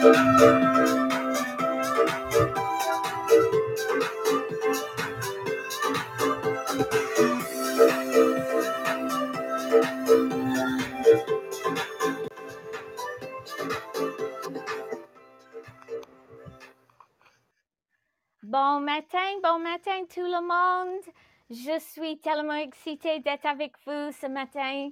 Bon matin, bon matin tout le monde. Je suis tellement excitée d'être avec vous ce matin.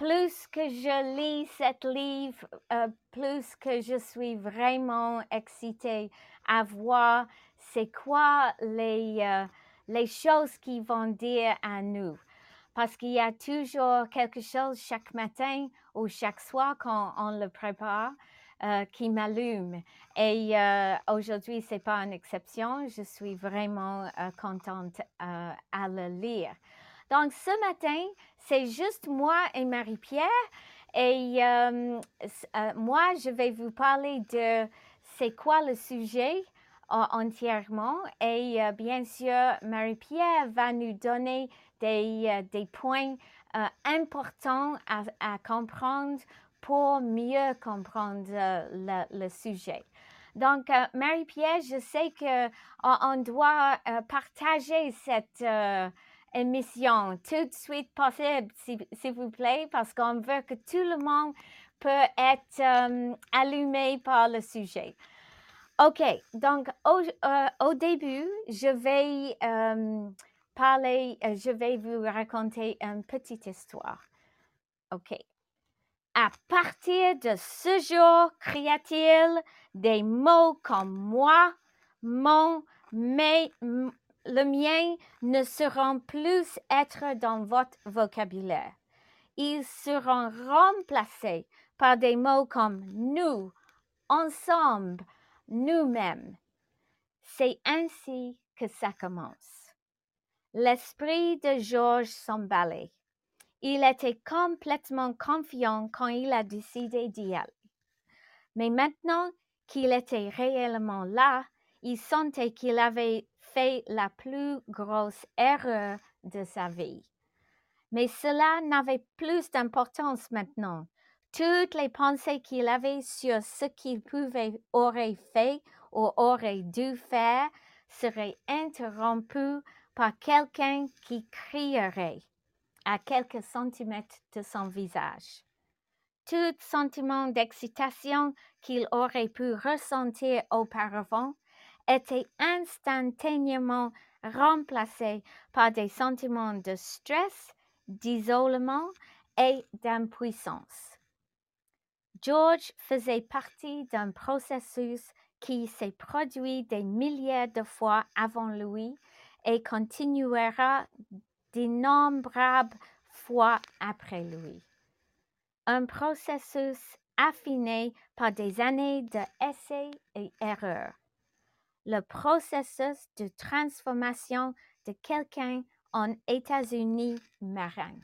Plus que je lis cet livre, euh, plus que je suis vraiment excitée à voir c'est quoi les, euh, les choses qui vont dire à nous. Parce qu'il y a toujours quelque chose chaque matin ou chaque soir quand on le prépare euh, qui m'allume. Et aujourd'hui, ce n'est pas une exception. Je suis vraiment contente à le lire. Donc, ce matin, c'est juste moi et Marie-Pierre. Et euh, euh, moi, je vais vous parler de c'est quoi le sujet en- entièrement. Et euh, bien sûr, Marie-Pierre va nous donner des, euh, des points euh, importants à, comprendre pour mieux comprendre euh, le, sujet. Donc, euh, Marie-Pierre, je sais que on, on doit euh, partager cette euh, émission tout de suite possible, s'il vous plaît, parce qu'on veut que tout le monde peut être euh, allumé par le sujet. OK, donc au, euh, début, je vais euh, parler, je vais vous raconter une petite histoire. OK. À partir de ce jour, cria-t-il, des mots comme moi, mon, mes, m- le mien ne seront plus être dans votre vocabulaire. Ils seront remplacés par des mots comme nous, ensemble, nous-mêmes. C'est ainsi que ça commence. L'esprit de Georges s'emballait. Il était complètement confiant quand il a décidé d'y aller. Mais maintenant qu'il était réellement là, il sentait qu'il avait fait la plus grosse erreur de sa vie. Mais cela n'avait plus d'importance maintenant. Toutes les pensées qu'il avait sur ce qu'il pouvait, aurait fait ou aurait dû faire seraient interrompues par quelqu'un qui crierait à quelques centimètres de son visage. Tout sentiment d'excitation qu'il aurait pu ressentir auparavant était instantanément remplacé par des sentiments de stress, d'isolement et d'impuissance. George faisait partie d'un processus qui s'est produit des milliers de fois avant lui et continuera d'innombrables fois après lui. Un processus affiné par des années d'essais et erreurs. Le processus de transformation de quelqu'un en États-Unis marin.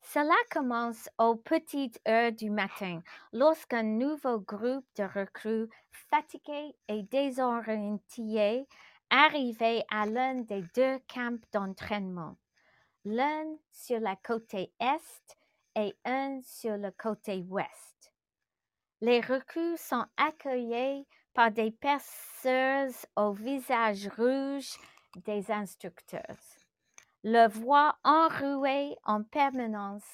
Cela commence aux petites heures du matin, lorsqu'un nouveau groupe de recrues fatigués et désorientés arrivait à l'un des deux camps d'entraînement, l'un sur la côté est et un sur le côté ouest. Les recrues sont accueillies par des perceuses au visage rouge des instructeurs le voix enrouée en permanence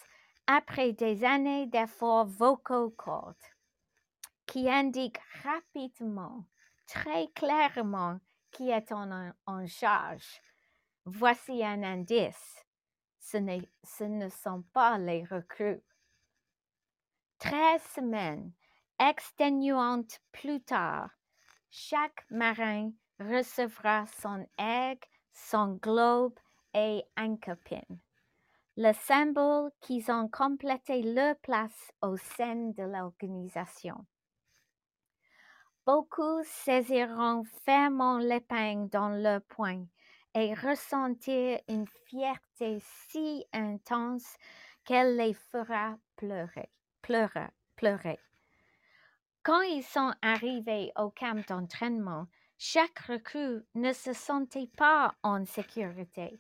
après des années d'efforts vocaux courts, qui indiquent rapidement, très clairement qui est en, charge. Voici un indice. Ce, ce ne sont pas les recrues. Treize semaines exténuantes plus tard, chaque marin recevra son aigle, son globe et un copine. Le symbole qu'ils ont complété leur place au sein de l'organisation. Beaucoup saisiront fermement l'épingle dans leur poing et ressentir une fierté si intense qu'elle les fera pleurer, pleurer, pleurer. Quand ils sont arrivés au camp d'entraînement, chaque recrue ne se sentait pas en sécurité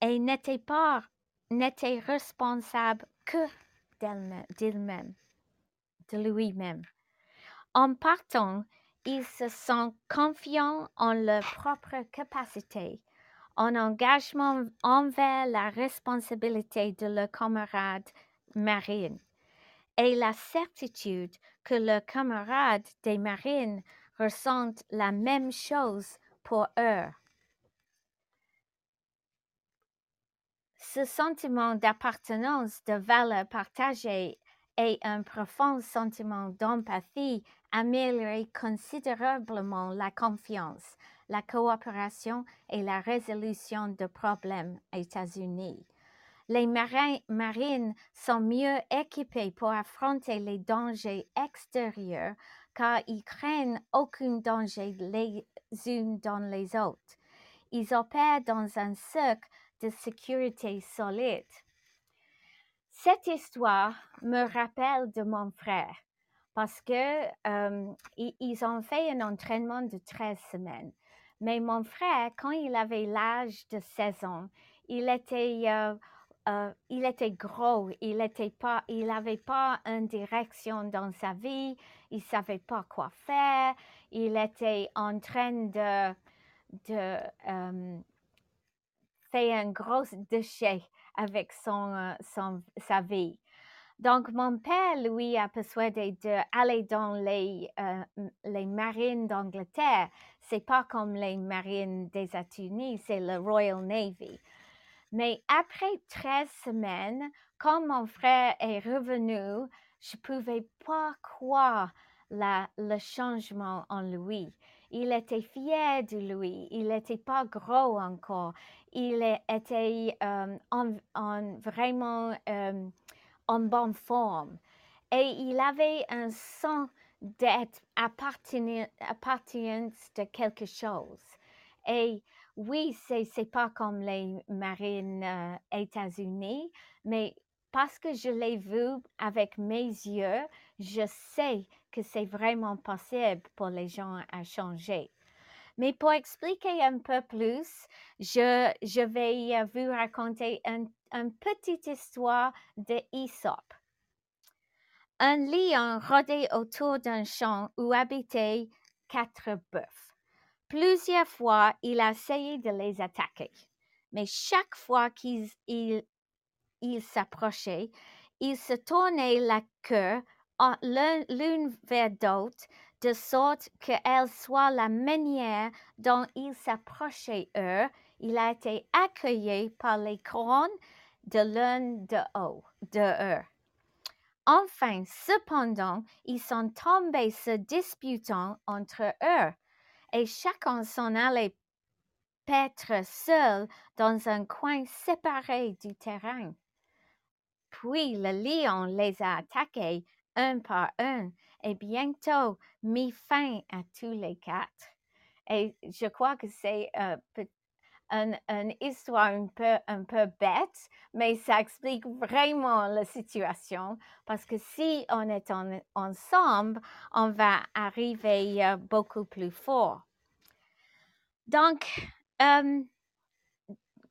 et n'était pas n'était responsable que d'elle-même, de lui-même. En partant, ils se sentent confiants en leur propre capacité, en engagement envers la responsabilité de leurs camarades marines et la certitude que leurs camarades des marines ressentent la même chose pour eux. Ce sentiment d'appartenance, de valeur partagée et un profond sentiment d'empathie améliorent considérablement la confiance, la coopération et la résolution de problèmes États-Unis. Les marines sont mieux équipés pour affronter les dangers extérieurs car ils craignent aucun danger les unes dans les autres. Ils opèrent dans un cercle de sécurité solide. Cette histoire me rappelle de mon frère parce que ils ont fait un entraînement de 13 semaines. Mais mon frère, quand il avait l'âge de 16 ans, il était, il était gros, il n'avait pas, une direction dans sa vie, il savait pas quoi faire, il était en train de, de faire un gros déchet avec son, son, sa vie. Donc, mon père, lui, a persuadé d'aller dans les, les marines d'Angleterre. C'est pas comme les marines des États-Unis, c'est le Royal Navy. Mais après 13 semaines, quand mon frère est revenu, je pouvais pas croire le changement en lui. Il était fier de lui. Il n'était pas gros encore. Il était en, vraiment en bonne forme. Et il avait un sens d'être appartenance de quelque chose. Et oui, c'est n'est pas comme les marines euh, États-Unis, mais parce que je l'ai vu avec mes yeux, je sais que c'est vraiment possible pour les gens à changer. Mais pour expliquer un peu plus, je, vais euh, vous raconter une un petite histoire de Aesop. Un lion rôdait autour d'un champ où habitaient quatre bœufs. Plusieurs fois, il a essayé de les attaquer, mais chaque fois qu'il il, il se tournait la queue l'une vers l'autre de sorte qu'elle soit la manière dont il s'approchait eux. Il a été accueilli par les couronnes de l'un de. De eux. Enfin, cependant, ils sont tombés se disputant entre eux et chacun s'en allait paître seul dans un coin séparé du terrain. Puis le lion les a attaqués un par un et bientôt mis fin à tous les quatre. Et je crois que c'est euh, une, histoire un peu, un peu bête, mais ça explique vraiment la situation parce que si on est ensemble, on va arriver euh, beaucoup plus fort. Donc,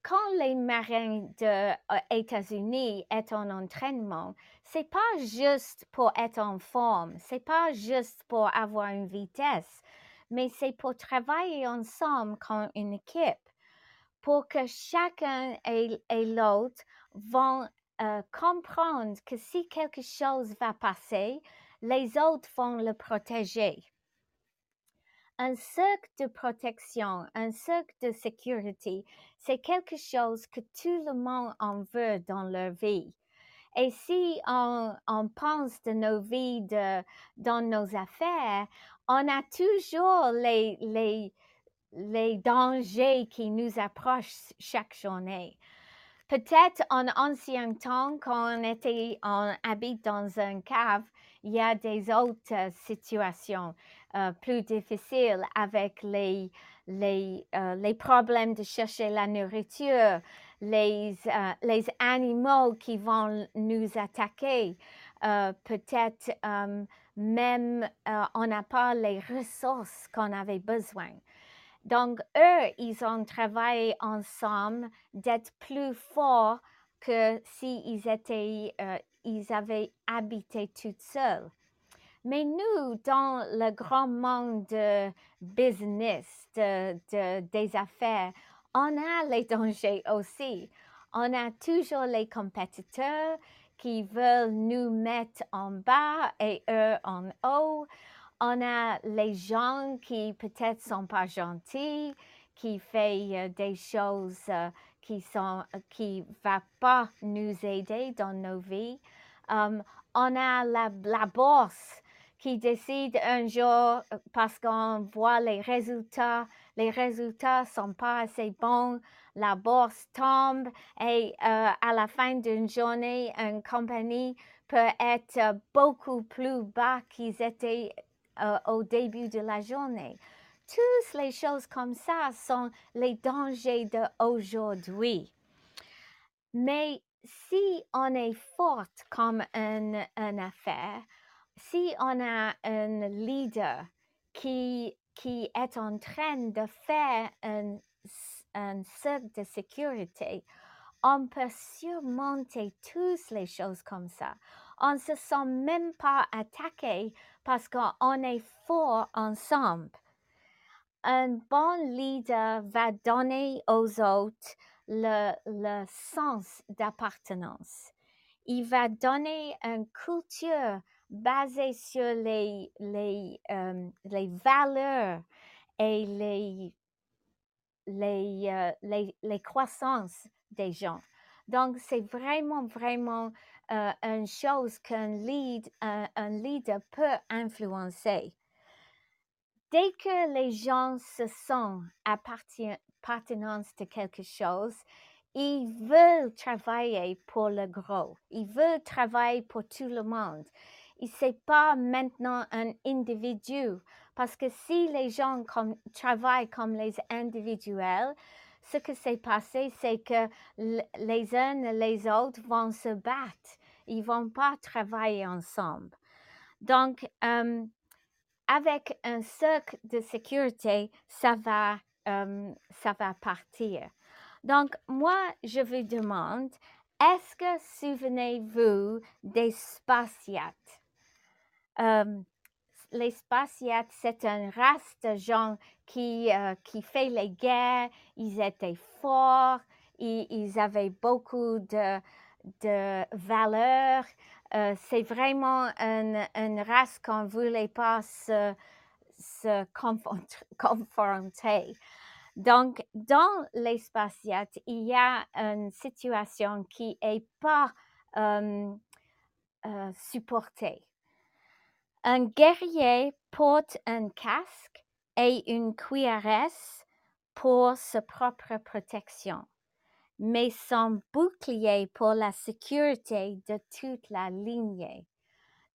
quand les marins des euh, États-Unis sont en entraînement, c'est pas juste pour être en forme, c'est pas juste pour avoir une vitesse, mais c'est pour travailler ensemble comme une équipe pour que chacun et, l'autre vont euh, comprendre que si quelque chose va passer, les autres vont le protéger. Un cercle de protection, un cercle de sécurité, c'est quelque chose que tout le monde en veut dans leur vie. Et si on, pense de nos vies, de, dans nos affaires, on a toujours les, les, les dangers qui nous approchent chaque journée. Peut-être en ancien temps, quand on était, on habite dans un cave, il y a des autres situations euh, plus difficiles avec les, les, euh, les problèmes de chercher la nourriture, les, euh, les animaux qui vont nous attaquer. Peut-être même on n'a pas les ressources qu'on avait besoin. Donc, eux, ils ont travaillé ensemble d'être plus forts que s'ils étaient, euh, ils avaient habité tout seuls. Mais nous, dans le grand monde de business, de, de- des affaires, on a les dangers aussi. On a toujours les compétiteurs qui veulent nous mettre en bas et eux en haut. On a les gens qui peut-être sont pas gentils, qui font euh, des choses euh, qui sont qui va pas nous aider dans nos vies. Um, on a la, la bourse qui décide un jour euh, parce qu'on voit les résultats, les résultats sont pas assez bons, la bourse tombe et euh, à la fin d'une journée, une compagnie peut être beaucoup plus bas qu'ils étaient euh, au début de la journée. Toutes les choses comme ça sont les dangers d'aujourd'hui. Mais si on est forte comme une, une affaire, si on a un leader qui, qui est en train de faire un, cercle de sécurité, on peut surmonter toutes les choses comme ça. On ne se sent même pas attaqué parce qu'on est fort ensemble. Un bon leader va donner aux autres le, le sens d'appartenance. Il va donner une culture basée sur les, les, euh, les valeurs et les, les, euh, les, les croissances des gens. Donc, c'est vraiment, vraiment euh, une chose qu'un lead, un, un leader peut influencer. Dès que les gens se sentent appartenance de quelque chose, ils veulent travailler pour le gros. Ils veulent travailler pour tout le monde. Et c'est pas maintenant un individu. Parce que si les gens travaillent comme les individuels, ce que s'est passé, c'est que les uns et les autres vont se battre. Ils vont pas travailler ensemble. Donc, avec un cercle de sécurité, ça va, ça va partir. Donc, moi, je vous demande, est-ce que souvenez-vous des Spartiates? Euh, les c'est une race de gens qui, euh, qui fait les guerres. Ils étaient forts, ils, ils avaient beaucoup de, de valeurs. Euh, c'est vraiment une, une race qu'on ne voulait pas se, se confront- confronter. Donc, dans les Spartiates, il y a une situation qui n'est pas euh, supportée. Un guerrier porte un casque et une cuirasse pour sa propre protection, mais son bouclier pour la sécurité de toute la lignée.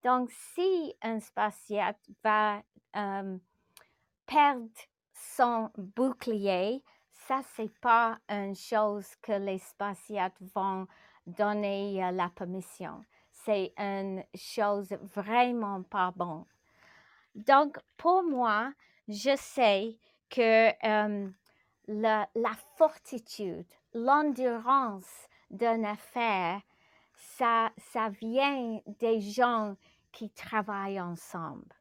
Donc, si un spartiate va euh, perdre son bouclier, ça, c'est pas une chose que les spartiates vont donner euh, la permission. C'est une chose vraiment pas bonne. Donc, pour moi, je sais que la, la fortitude, l'endurance d'une affaire, ça, ça vient des gens qui travaillent ensemble.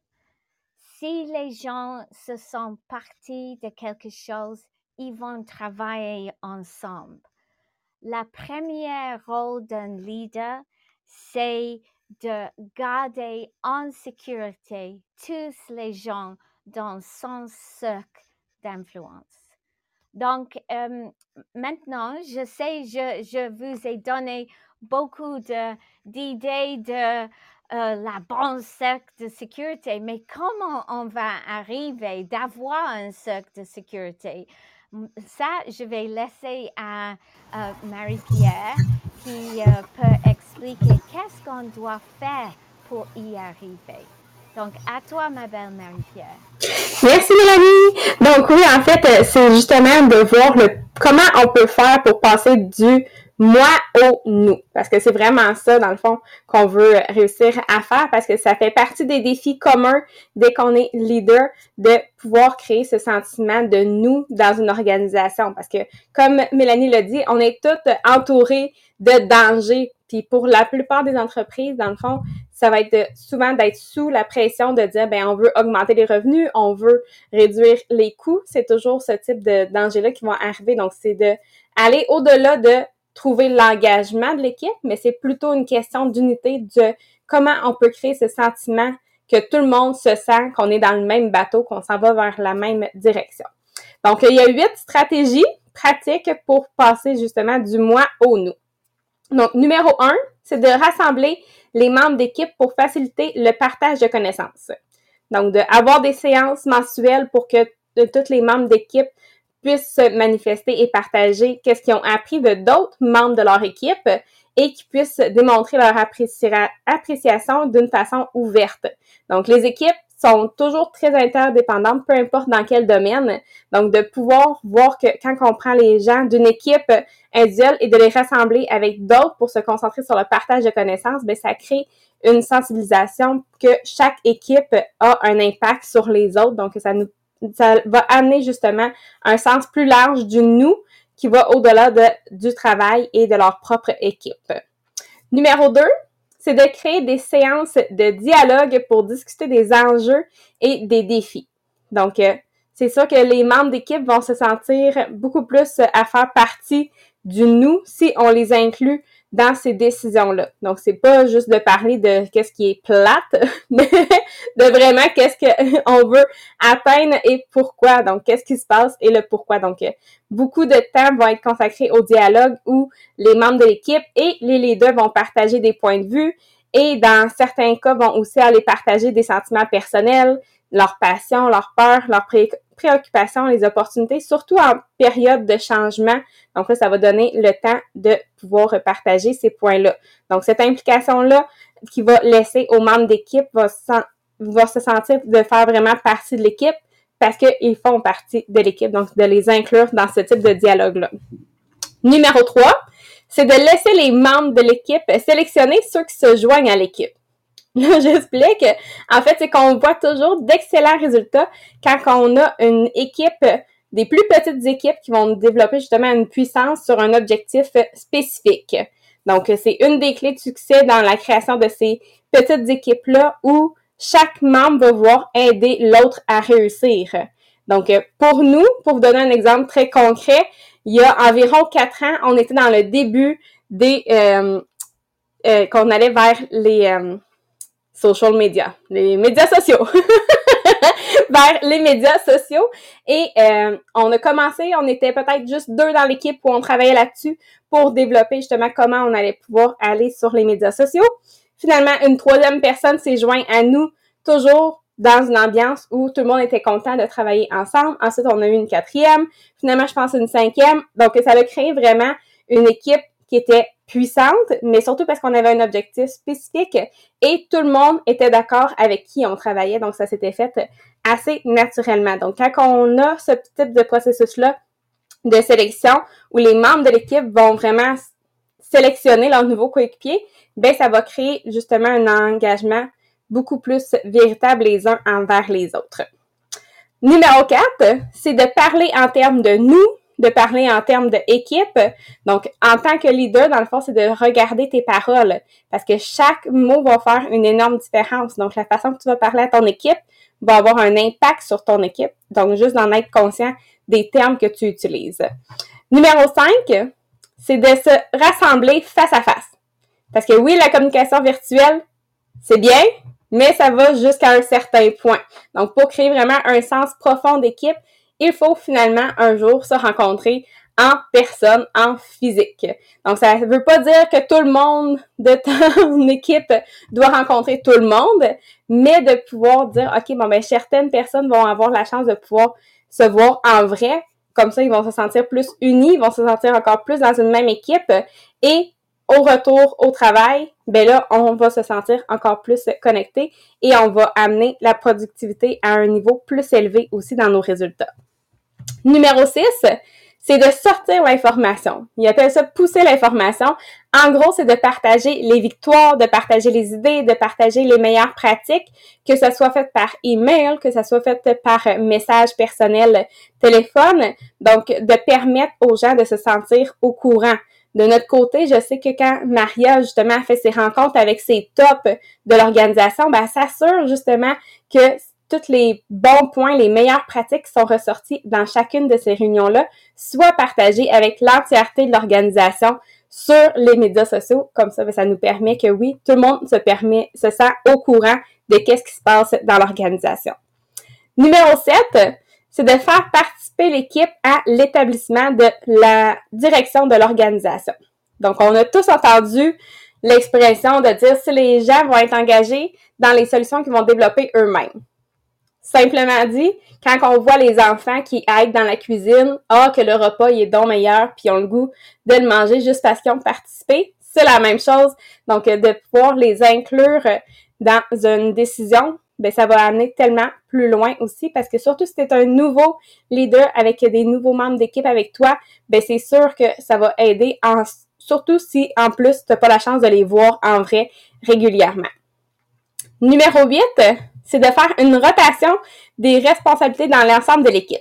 Si les gens se sont partis de quelque chose, ils vont travailler ensemble. La première rôle d'un leader, c'est de garder en sécurité tous les gens dans son cercle d'influence. Donc, euh, maintenant, je sais, je, je vous ai donné beaucoup d'idées de, euh, la bonne cercle de sécurité, mais comment on va arriver d'avoir un cercle de sécurité? Ça, je vais laisser à, à Marie-Pierre qui euh, peut qu'est-ce qu'on doit faire pour y arriver? Donc, à toi, ma belle Marie-Pierre. Merci Mélanie. Donc oui, en fait, euh, c'est justement de voir le comment on peut faire pour passer du moi au nous. Parce que c'est vraiment ça, dans le fond, qu'on veut réussir à faire parce que ça fait partie des défis communs dès qu'on est leader de pouvoir créer ce sentiment de nous dans une organisation. Parce que, comme Mélanie l'a dit, on est toutes entourées de dangers. Puis pour la plupart des entreprises, dans le fond, ça va être souvent d'être sous la pression de dire, ben on veut augmenter les revenus, on veut réduire les coûts. C'est toujours ce type de danger-là qui vont arriver. Donc, c'est de aller au-delà de trouver l'engagement de l'équipe, mais c'est plutôt une question d'unité de comment on peut créer ce sentiment que tout le monde se sent qu'on est dans le même bateau, qu'on s'en va vers la même direction. Donc, il y a huit stratégies pratiques pour passer justement du moi au nous. Donc, numéro un, c'est de rassembler les membres d'équipe pour faciliter le partage de connaissances. Donc, d'avoir des séances mensuelles pour que tous les membres d'équipe puissent se manifester et partager qu'est-ce qu'ils ont appris de d'autres membres de leur équipe et qui puissent démontrer leur appréciation d'une façon ouverte. Donc, les équipes sont toujours très interdépendantes, peu importe dans quel domaine. Donc, de pouvoir voir que quand on prend les gens d'une équipe individuelle et de les rassembler avec d'autres pour se concentrer sur le partage de connaissances, bien, ça crée une sensibilisation que chaque équipe a un impact sur les autres. Donc, ça nous ça va amener justement un sens plus large du nous qui va au-delà de, du travail et de leur propre équipe. Numéro 2, c'est de créer des séances de dialogue pour discuter des enjeux et des défis. Donc, euh, c'est sûr que les membres d'équipe vont se sentir beaucoup plus à faire partie du nous si on les inclut dans ces décisions-là. Donc, c'est pas juste de parler de qu'est-ce qui est plate, mais de vraiment qu'est-ce qu'on veut atteindre et pourquoi. Donc, qu'est-ce qui se passe et le pourquoi. Donc, euh, beaucoup de temps va être consacré au dialogue où les membres de l'équipe et les leaders vont partager des points de vue et dans certains cas vont aussi aller partager des sentiments personnels, leurs passions, leurs peurs, leurs préoccupations, les opportunités, surtout en période de changement. Donc là, ça va donner le temps de pouvoir partager ces points-là. Donc, cette implication-là qui va laisser aux membres d'équipe va, va se sentir de faire vraiment partie de l'équipe parce qu'ils font partie de l'équipe, donc de les inclure dans ce type de dialogue-là. Numéro 3, c'est de laisser les membres de l'équipe sélectionner ceux qui se joignent à l'équipe. J'explique. En fait, c'est qu'on voit toujours d'excellents résultats quand on a une équipe, des plus petites équipes qui vont développer justement une puissance sur un objectif spécifique. Donc, c'est une des clés de succès dans la création de ces petites équipes-là où chaque membre va voir aider l'autre à réussir. Donc, pour nous, pour vous donner un exemple très concret, il y a environ quatre ans, on était dans le début des euh, euh, qu'on allait vers les euh, social media, les médias sociaux, vers les médias sociaux. Et euh, on a commencé, on était peut-être juste deux dans l'équipe où on travaillait là-dessus pour développer justement comment on allait pouvoir aller sur les médias sociaux. Finalement, une troisième personne s'est jointe à nous, toujours dans une ambiance où tout le monde était content de travailler ensemble. Ensuite, on a eu une quatrième. Finalement, je pense une cinquième. Donc, ça a créé vraiment une équipe qui était puissante, mais surtout parce qu'on avait un objectif spécifique et tout le monde était d'accord avec qui on travaillait, donc ça s'était fait assez naturellement. Donc quand on a ce type de processus-là de sélection où les membres de l'équipe vont vraiment sélectionner leur nouveau coéquipier, ben ça va créer justement un engagement beaucoup plus véritable les uns envers les autres. Numéro 4, c'est de parler en termes de nous de parler en termes d'équipe. Donc, en tant que leader, dans le fond, c'est de regarder tes paroles parce que chaque mot va faire une énorme différence. Donc, la façon que tu vas parler à ton équipe va avoir un impact sur ton équipe. Donc, juste d'en être conscient des termes que tu utilises. Numéro 5, c'est de se rassembler face à face. Parce que oui, la communication virtuelle, c'est bien, mais ça va jusqu'à un certain point. Donc, pour créer vraiment un sens profond d'équipe, il faut finalement un jour se rencontrer en personne, en physique. Donc, ça ne veut pas dire que tout le monde de ton équipe doit rencontrer tout le monde, mais de pouvoir dire, OK, bon, ben, certaines personnes vont avoir la chance de pouvoir se voir en vrai. Comme ça, ils vont se sentir plus unis, ils vont se sentir encore plus dans une même équipe et au retour au travail, ben là, on va se sentir encore plus connecté et on va amener la productivité à un niveau plus élevé aussi dans nos résultats. Numéro 6, c'est de sortir l'information. Il appelle ça pousser l'information. En gros, c'est de partager les victoires, de partager les idées, de partager les meilleures pratiques, que ce soit fait par email, que ce soit fait par message personnel téléphone. Donc, de permettre aux gens de se sentir au courant. De notre côté, je sais que quand Maria, justement, fait ses rencontres avec ses tops de l'organisation, ben, elle s'assure justement que tous les bons points, les meilleures pratiques sont ressorties dans chacune de ces réunions-là, soit partagées avec l'entièreté de l'organisation sur les médias sociaux. Comme ça, ben, ça nous permet que oui, tout le monde se permet, se sent au courant de qu'est-ce qui se passe dans l'organisation. Numéro 7, c'est de faire participer l'équipe à l'établissement de la direction de l'organisation. Donc, on a tous entendu l'expression de dire si les gens vont être engagés dans les solutions qu'ils vont développer eux-mêmes. Simplement dit, quand on voit les enfants qui aident dans la cuisine, ah, que le repas il est donc meilleur, puis ils ont le goût de le manger juste parce qu'ils ont participé, c'est la même chose. Donc, de pouvoir les inclure dans une décision, ben ça va amener tellement plus loin aussi parce que surtout si tu es un nouveau leader avec des nouveaux membres d'équipe avec toi, ben c'est sûr que ça va aider surtout si en plus tu n'as pas la chance de les voir en vrai régulièrement. Numéro 8, c'est de faire une rotation des responsabilités dans l'ensemble de l'équipe.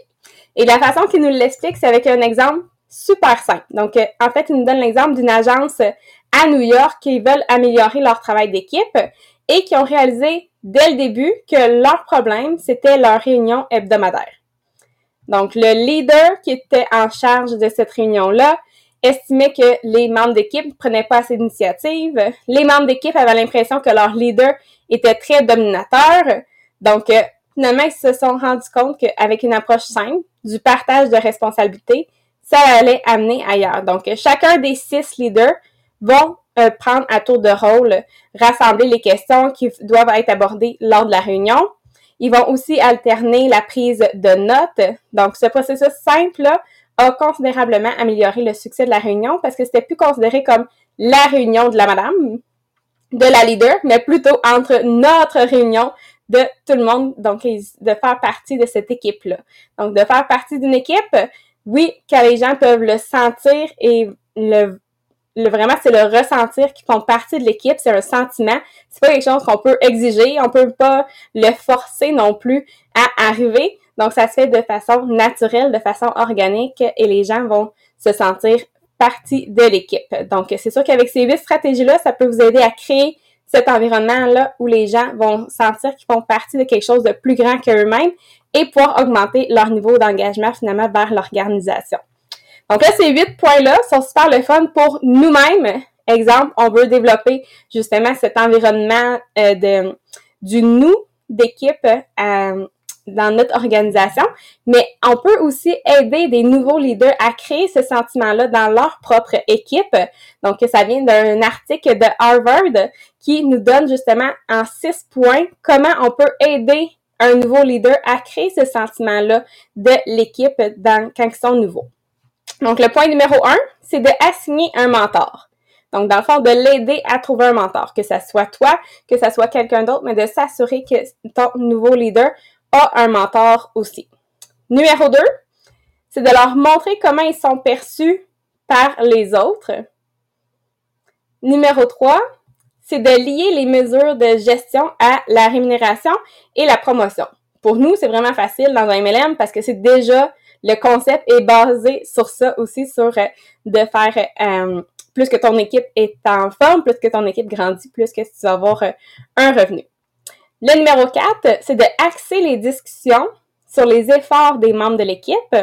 Et la façon qu'il nous l'explique, c'est avec un exemple super simple. Donc, euh, en fait, il nous donne l'exemple d'une agence à New York qui veulent améliorer leur travail d'équipe et qui ont réalisé dès le début que leur problème, c'était leur réunion hebdomadaire. Donc, le leader qui était en charge de cette réunion-là estimait que les membres d'équipe prenaient pas assez d'initiatives. Les membres d'équipe avaient l'impression que leur leader était très dominateur. Donc, euh, finalement, ils se sont rendus compte qu'avec une approche simple du partage de responsabilités, ça allait amener ailleurs. Donc, chacun des six leaders vont euh, prendre à tour de rôle, rassembler les questions qui doivent être abordées lors de la réunion. Ils vont aussi alterner la prise de notes. Donc, ce processus simple-là a considérablement amélioré le succès de la réunion parce que c'était plus considéré comme la réunion de la madame, de la leader, mais plutôt entre notre réunion de tout le monde, donc de faire partie de cette équipe-là. Donc, de faire partie d'une équipe, oui, quand les gens peuvent le sentir et le, le vraiment, c'est le ressentir qu'ils font partie de l'équipe, c'est un sentiment. C'est pas quelque chose qu'on peut exiger, on peut pas le forcer non plus à arriver. Donc, ça se fait de façon naturelle, de façon organique et les gens vont se sentir partie de l'équipe. Donc, c'est sûr qu'avec ces huit stratégies-là, ça peut vous aider à créer cet environnement-là où les gens vont sentir qu'ils font partie de quelque chose de plus grand qu'eux-mêmes et pouvoir augmenter leur niveau d'engagement finalement vers l'organisation. Donc là, ces huit points-là sont super le fun pour nous-mêmes. Exemple, on veut développer justement cet environnement euh, de, du nous d'équipe euh, dans notre organisation, mais on peut aussi aider des nouveaux leaders à créer ce sentiment-là dans leur propre équipe. Donc, ça vient d'un article de Harvard qui nous donne justement en six points comment on peut aider un nouveau leader à créer ce sentiment-là de l'équipe quand ils sont nouveaux. Donc, le point numéro un, c'est de un mentor. Donc, dans le fond, de l'aider à trouver un mentor, que ce soit toi, que ce soit quelqu'un d'autre, mais de s'assurer que ton nouveau leader a un mentor aussi. Numéro 2, c'est de leur montrer comment ils sont perçus par les autres. Numéro 3, c'est de lier les mesures de gestion à la rémunération et la promotion. Pour nous, c'est vraiment facile dans un MLM parce que c'est déjà le concept est basé sur ça aussi, sur euh, de faire euh, plus que ton équipe est en forme, plus que ton équipe grandit, plus que tu vas avoir euh, un revenu. Le numéro 4, c'est de axer les discussions sur les efforts des membres de l'équipe.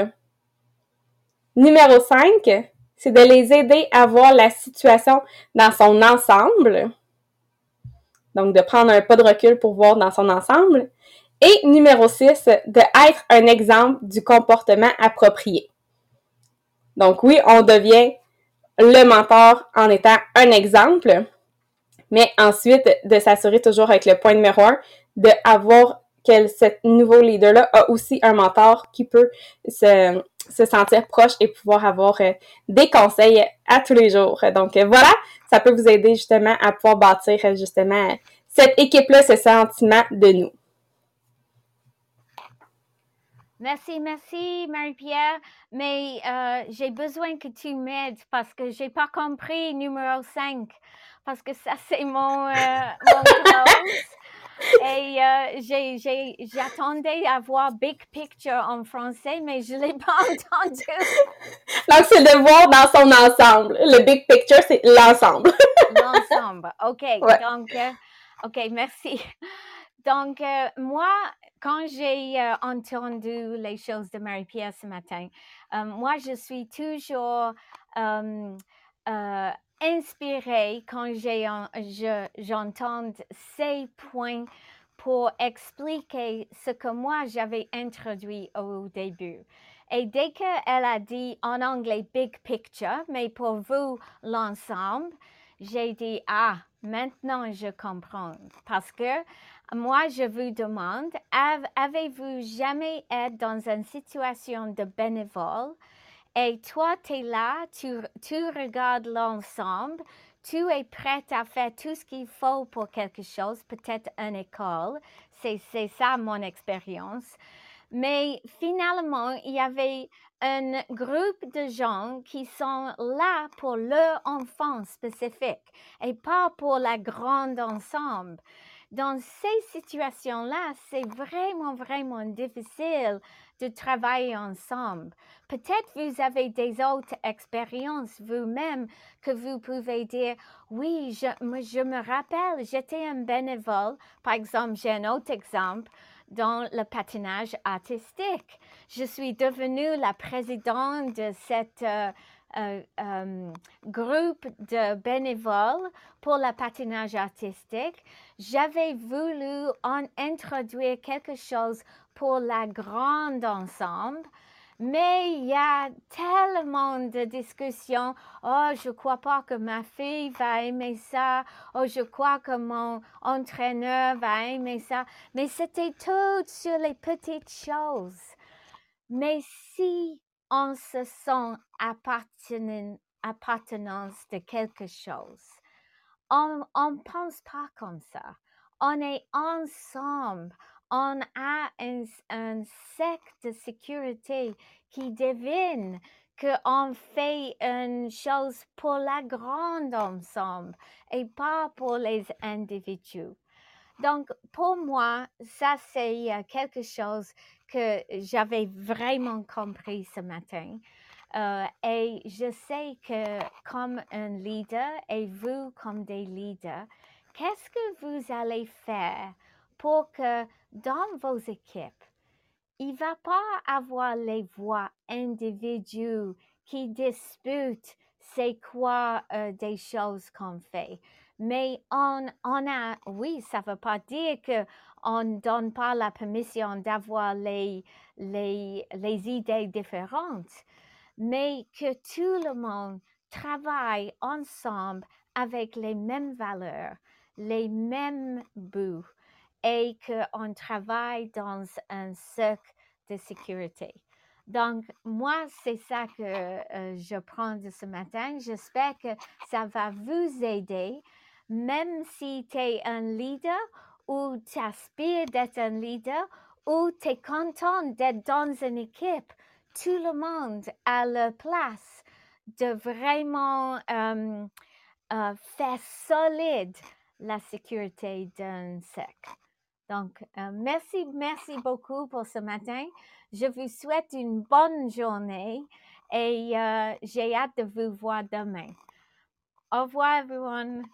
Numéro 5, c'est de les aider à voir la situation dans son ensemble. Donc, de prendre un pas de recul pour voir dans son ensemble. Et numéro 6, de être un exemple du comportement approprié. Donc oui, on devient le mentor en étant un exemple, mais ensuite, de s'assurer toujours avec le point numéro un, de avoir que ce nouveau leader-là a aussi un mentor qui peut se, se sentir proche et pouvoir avoir des conseils à tous les jours. Donc voilà, ça peut vous aider justement à pouvoir bâtir justement cette équipe-là, ce sentiment de nous. Merci, merci Marie-Pierre, mais euh, j'ai besoin que tu m'aides parce que j'ai pas compris numéro 5, parce que ça c'est mon, euh, mon close. Et euh, j'attendais à voir Big Picture en français, mais je ne l'ai pas entendu. Donc, c'est de voir dans son ensemble. Le Big Picture, c'est l'ensemble. l'ensemble, OK. Donc, euh, OK, merci. Donc, euh, moi, quand j'ai euh, entendu les choses de Marie-Pierre ce matin, euh, moi, je suis toujours inspirée quand j'entends ces points pour expliquer ce que moi j'avais introduit au début. Et dès qu'elle a dit en anglais big picture, mais pour vous l'ensemble, j'ai dit ah, maintenant je comprends parce que moi, je vous demande, avez-vous jamais été dans une situation de bénévole et toi, tu es là, tu, tu regardes l'ensemble, tu es prête à faire tout ce qu'il faut pour quelque chose, peut-être une école, c'est ça mon expérience. Mais finalement, il y avait un groupe de gens qui sont là pour leur enfant spécifique et pas pour la grande ensemble. Dans ces situations-là, c'est vraiment, vraiment difficile de travailler ensemble. Peut-être vous avez des autres expériences vous-même que vous pouvez dire, oui, je, me rappelle, j'étais un bénévole. Par exemple, j'ai un autre exemple dans le patinage artistique. Je suis devenue la présidente de cette euh, un, euh, groupe de bénévoles pour le patinage artistique. J'avais voulu en introduire quelque chose pour la grande ensemble. Mais il y a tellement de discussions. Oh, je crois pas que ma fille va aimer ça. Oh, je crois que mon entraîneur va aimer ça. Mais c'était tout sur les petites choses. Mais si on se sent appartenance de quelque chose. On ne pense pas comme ça. On est ensemble. On a un, secte de sécurité qui devine qu'on fait une chose pour la grande ensemble et pas pour les individus. Donc, pour moi, ça, c'est euh, quelque chose que j'avais vraiment compris ce matin. Euh, et je sais que comme un leader et vous comme des leaders, qu'est-ce que vous allez faire pour que dans vos équipes, il va pas avoir les voix individuelles qui disputent c'est quoi euh, des choses qu'on fait. Mais on, on a, oui, ça ne veut pas dire qu'on ne donne pas la permission d'avoir les, les, les idées différentes, mais que tout le monde travaille ensemble avec les mêmes valeurs, les mêmes buts et qu'on travaille dans un cercle de sécurité. Donc, moi, c'est ça que euh, je prends de ce matin. J'espère que ça va vous aider même si tu es un leader ou tu aspires d'être un leader ou tu es content d'être dans une équipe, tout le monde a leur place de vraiment euh, faire solide la sécurité d'un sec. Donc, euh, merci, merci beaucoup pour ce matin. Je vous souhaite une bonne journée et euh, j'ai hâte de vous voir demain. Au revoir, everyone.